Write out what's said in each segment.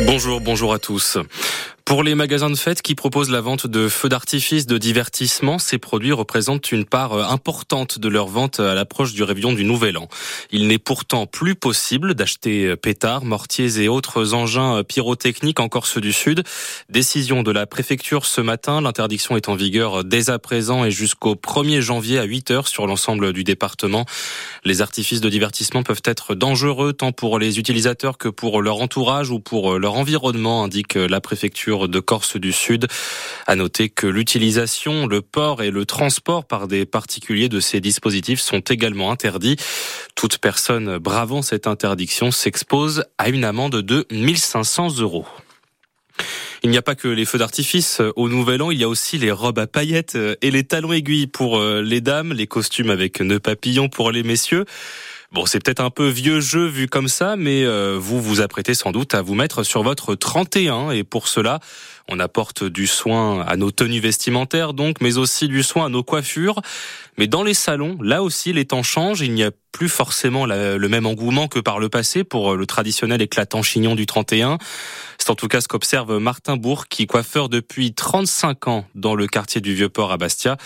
Bonjour, bonjour à tous. Pour les magasins de fête qui proposent la vente de feux d'artifice de divertissement, ces produits représentent une part euh, importante de leur vente à l'approche du réveillon du Nouvel An. Il n'est pourtant plus possible d'acheter euh, pétards, mortiers et autres engins euh, pyrotechniques en Corse du Sud. Décision de la préfecture ce matin. L'interdiction est en vigueur dès à présent et jusqu'au 1er janvier à 8 heures sur l'ensemble du département. Les artifices de divertissement peuvent être dangereux tant pour les utilisateurs que pour leur entourage ou pour leur environnement, indique la préfecture de Corse du Sud. À noter que l'utilisation, le port et le transport par des particuliers de ces dispositifs sont également interdits. Toute personne bravant cette interdiction s'expose à une amende de 1500 euros. Il n'y a pas que les feux d'artifice. Au Nouvel An, il y a aussi les robes à paillettes et les talons aiguilles pour euh, les dames, les costumes avec nœuds papillons pour les messieurs. Bon, c'est peut-être un peu vieux jeu vu comme ça, mais euh, vous vous apprêtez sans doute à vous mettre sur votre 31 et pour cela, on apporte du soin à nos tenues vestimentaires donc, mais aussi du soin à nos coiffures. Mais dans les salons, là aussi, les temps changent. Il n'y a plus forcément le même engouement que par le passé pour le traditionnel éclatant chignon du 31. C'est en tout cas ce qu'observe Martin Bourg, qui coiffeur depuis 35 ans dans le quartier du Vieux-Port à Bastia.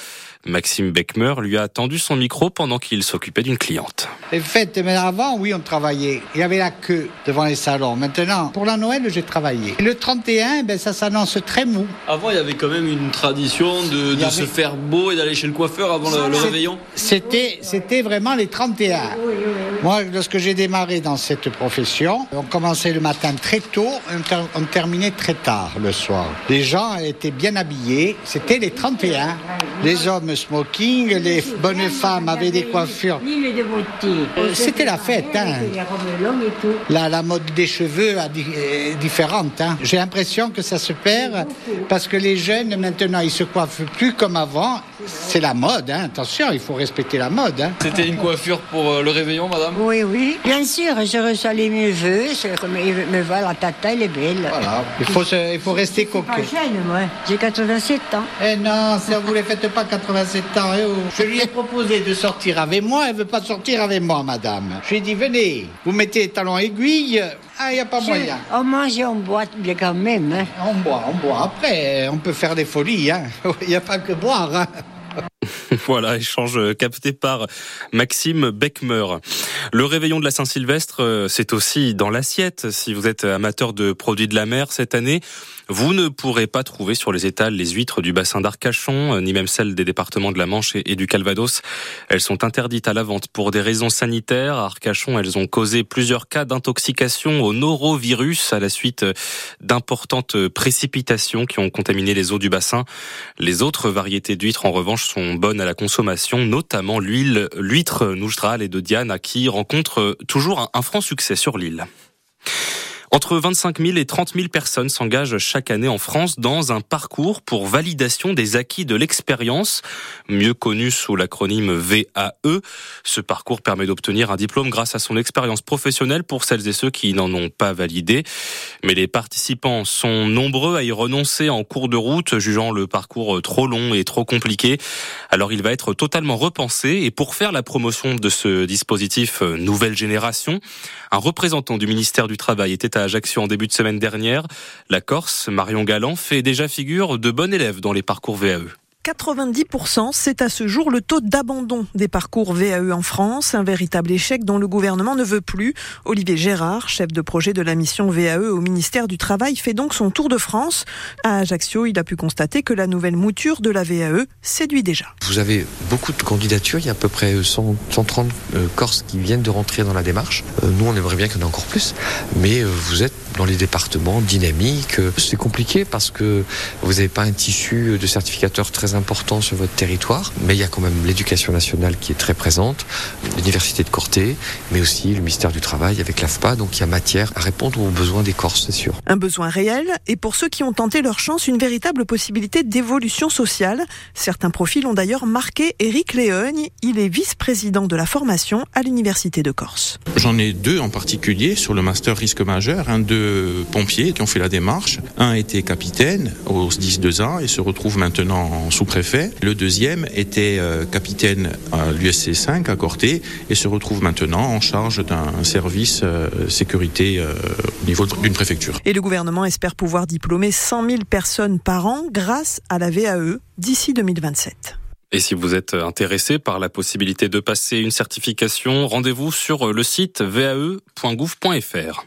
Maxime Beckmer lui a tendu son micro pendant qu'il s'occupait d'une cliente. Les fêtes, mais avant, oui, on travaillait. Il y avait la queue devant les salons. Maintenant, pour la Noël, j'ai travaillé. le 31, ben, ça s'annonce très mou. Avant, il y avait quand même une tradition de, se faire beau et d'aller chez le coiffeur avant le, réveillon. C'était, c'était vraiment les 31. Moi, lorsque j'ai démarré dans cette profession, on commençait le matin très tôt, on, terminait très tard le soir. Les gens étaient bien habillés. C'était les 31. Les hommes smoking, les bonnes femmes avaient des coiffures. Euh, c'était la fête. Hein. La, la mode des cheveux est différente. Hein. J'ai l'impression que ça se perd parce que les jeunes maintenant ils se coiffent plus comme avant. C'est la mode, hein. attention, il faut respecter la mode. Hein. C'était une coiffure pour euh, le réveillon, madame? Oui, oui. Bien sûr, je reçois les mieux vœux. Me voit la tata, elle est belle. Voilà, il faut, il faut rester coquet. Je suis pas jeune, moi. J'ai 87 ans. Eh non, si vous ne les faites pas 87 ans. Eh oh. Je lui ai proposé de sortir avec moi, elle veut pas sortir avec moi, madame. Je lui ai dit, venez, vous mettez les talons aiguilles, ah, il n'y a pas moyen. On mange et on boit bien quand même. Hein. On boit, on boit. Après, on peut faire des folies. Hein. Il n'y a pas que boire. Hein. voilà, échange capté par Maxime Beckmer. Le réveillon de la Saint-Sylvestre, euh, c'est aussi dans l'assiette. Si vous êtes amateur de produits de la mer cette année, vous ne pourrez pas trouver sur les étals les huîtres du bassin d'Arcachon, euh, ni même celles des départements de la Manche et du Calvados. Elles sont interdites à la vente pour des raisons sanitaires. À Arcachon, elles ont causé plusieurs cas d'intoxication au norovirus à la suite d'importantes précipitations qui ont contaminé les eaux du bassin. Les autres variétés d'huîtres, en revanche, sont bonnes à la consommation, notamment l'huile, l'huître Noustral et de Diane, qui rencontre toujours un franc succès sur l'île. Entre 25 000 et 30 000 personnes s'engagent chaque année en France dans un parcours pour validation des acquis de l'expérience, mieux connu sous l'acronyme VAE. Ce parcours permet d'obtenir un diplôme grâce à son expérience professionnelle pour celles et ceux qui n'en ont pas validé. Mais les participants sont nombreux à y renoncer en cours de route, jugeant le parcours trop long et trop compliqué. Alors il va être totalement repensé et pour faire la promotion de ce dispositif nouvelle génération, un représentant du ministère du Travail était Ajaccio en début de semaine dernière. La Corse, Marion Galland, fait déjà figure de bon élève dans les parcours VAE. 90%, c'est à ce jour le taux d'abandon des parcours VAE en France, un véritable échec dont le gouvernement ne veut plus. Olivier Gérard, chef de projet de la mission VAE au ministère du Travail, fait donc son tour de France. À Ajaccio, il a pu constater que la nouvelle mouture de la VAE séduit déjà. Vous avez beaucoup de candidatures, il y a à peu près 130 euh, Corses qui viennent de rentrer dans la démarche. Euh, nous, on aimerait bien qu'il y en ait encore plus, mais euh, vous êtes dans les départements dynamiques. C'est compliqué parce que vous n'avez pas un tissu de certificateurs très important sur votre territoire, mais il y a quand même l'éducation nationale qui est très présente, l'université de Corté, mais aussi le ministère du Travail avec l'AFPA, donc il y a matière à répondre aux besoins des Corses, c'est sûr. Un besoin réel, et pour ceux qui ont tenté leur chance, une véritable possibilité d'évolution sociale. Certains profils ont d'ailleurs marqué Éric Léogne, il est vice-président de la formation à l'université de Corse. J'en ai deux en particulier sur le master risque majeur, un pompiers qui ont fait la démarche, un était capitaine au 10-2 ans et se retrouve maintenant en sous-préfet. Le deuxième était euh, capitaine à l'USC 5 à Corté et se retrouve maintenant en charge d'un service euh, sécurité au niveau d'une préfecture. Et le gouvernement espère pouvoir diplômer 100 000 personnes par an grâce à la VAE d'ici 2027. Et si vous êtes intéressé par la possibilité de passer une certification, rendez-vous sur le site vae.gouv.fr.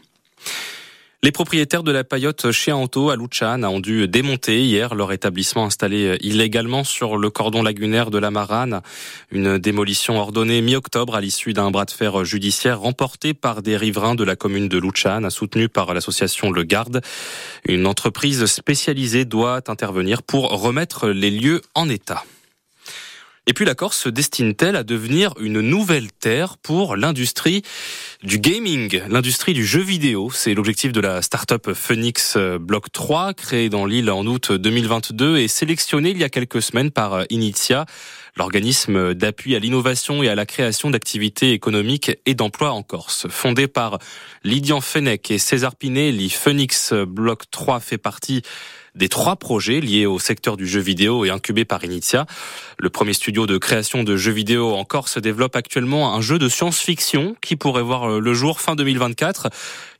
Les propriétaires de la paillote chez à Luchan ont dû démonter hier leur établissement installé illégalement sur le cordon lagunaire de la Marane. Une démolition ordonnée mi-octobre à l'issue d'un bras de fer judiciaire remporté par des riverains de la commune de Luchan, soutenu par l'association Le Garde. Une entreprise spécialisée doit intervenir pour remettre les lieux en état. Et puis la Corse se destine-t-elle à devenir une nouvelle terre pour l'industrie? Du gaming, l'industrie du jeu vidéo C'est l'objectif de la start-up Phoenix Block 3, créée dans l'île en août 2022 et sélectionnée il y a quelques semaines par Initia, l'organisme d'appui à l'innovation et à la création d'activités économiques et d'emplois en Corse. Fondée par Lydian Fenech et César Pinelli, Phoenix Block 3 fait partie des trois projets liés au secteur du jeu vidéo et incubés par Initia. Le premier studio de création de jeux vidéo en Corse développe actuellement un jeu de science-fiction qui pourrait voir euh, le jour fin 2024.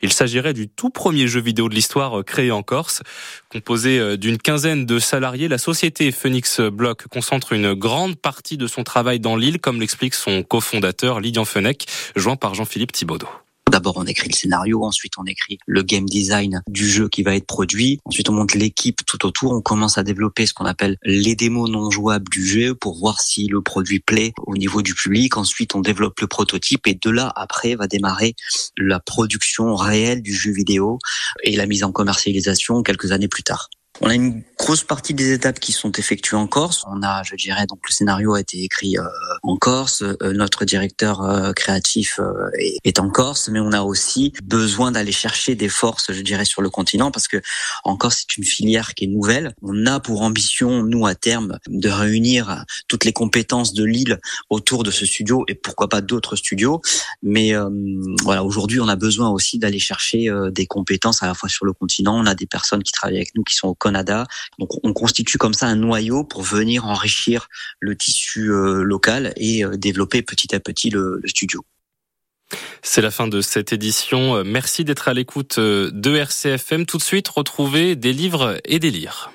Il s'agirait du tout premier jeu vidéo de l'histoire euh, créé en Corse. Composé euh, d'une quinzaine de salariés, la société Phoenix Block concentre une grande partie de son travail dans l'île, comme l'explique son cofondateur Lydian Fenech, joint par Jean-Philippe Thibaudot. D'abord, on écrit le scénario, ensuite on écrit le game design du jeu qui va être produit. Ensuite, on monte l'équipe tout autour. On commence à développer ce qu'on appelle les démos non jouables du jeu pour voir si le produit plaît au niveau du public. Ensuite, on développe le prototype et de là, après, va démarrer la production réelle du jeu vidéo et la mise en commercialisation quelques années plus tard. On a une grosse partie des étapes qui sont effectuées en Corse. On a, je dirais, donc le scénario a été écrit euh, en Corse. Euh, notre directeur euh, créatif est, est, en Corse, mais on a aussi besoin d'aller chercher des forces, je dirais, sur le continent parce que en Corse c'est une filière qui est nouvelle. On a pour ambition, nous à terme, de réunir toutes les compétences de l'île autour de ce studio et pourquoi pas d'autres studios. Mais voilà, aujourd'hui, on a besoin aussi d'aller chercher des compétences à la fois sur le continent. On a des personnes qui travaillent avec nous qui sont au Canada. Donc on constitue comme ça un noyau pour venir enrichir le tissu euh, local et euh, développer petit à petit le, studio. C'est la fin de cette édition. Merci d'être à l'écoute de RCFM. Tout de suite, retrouvez des livres et des lires.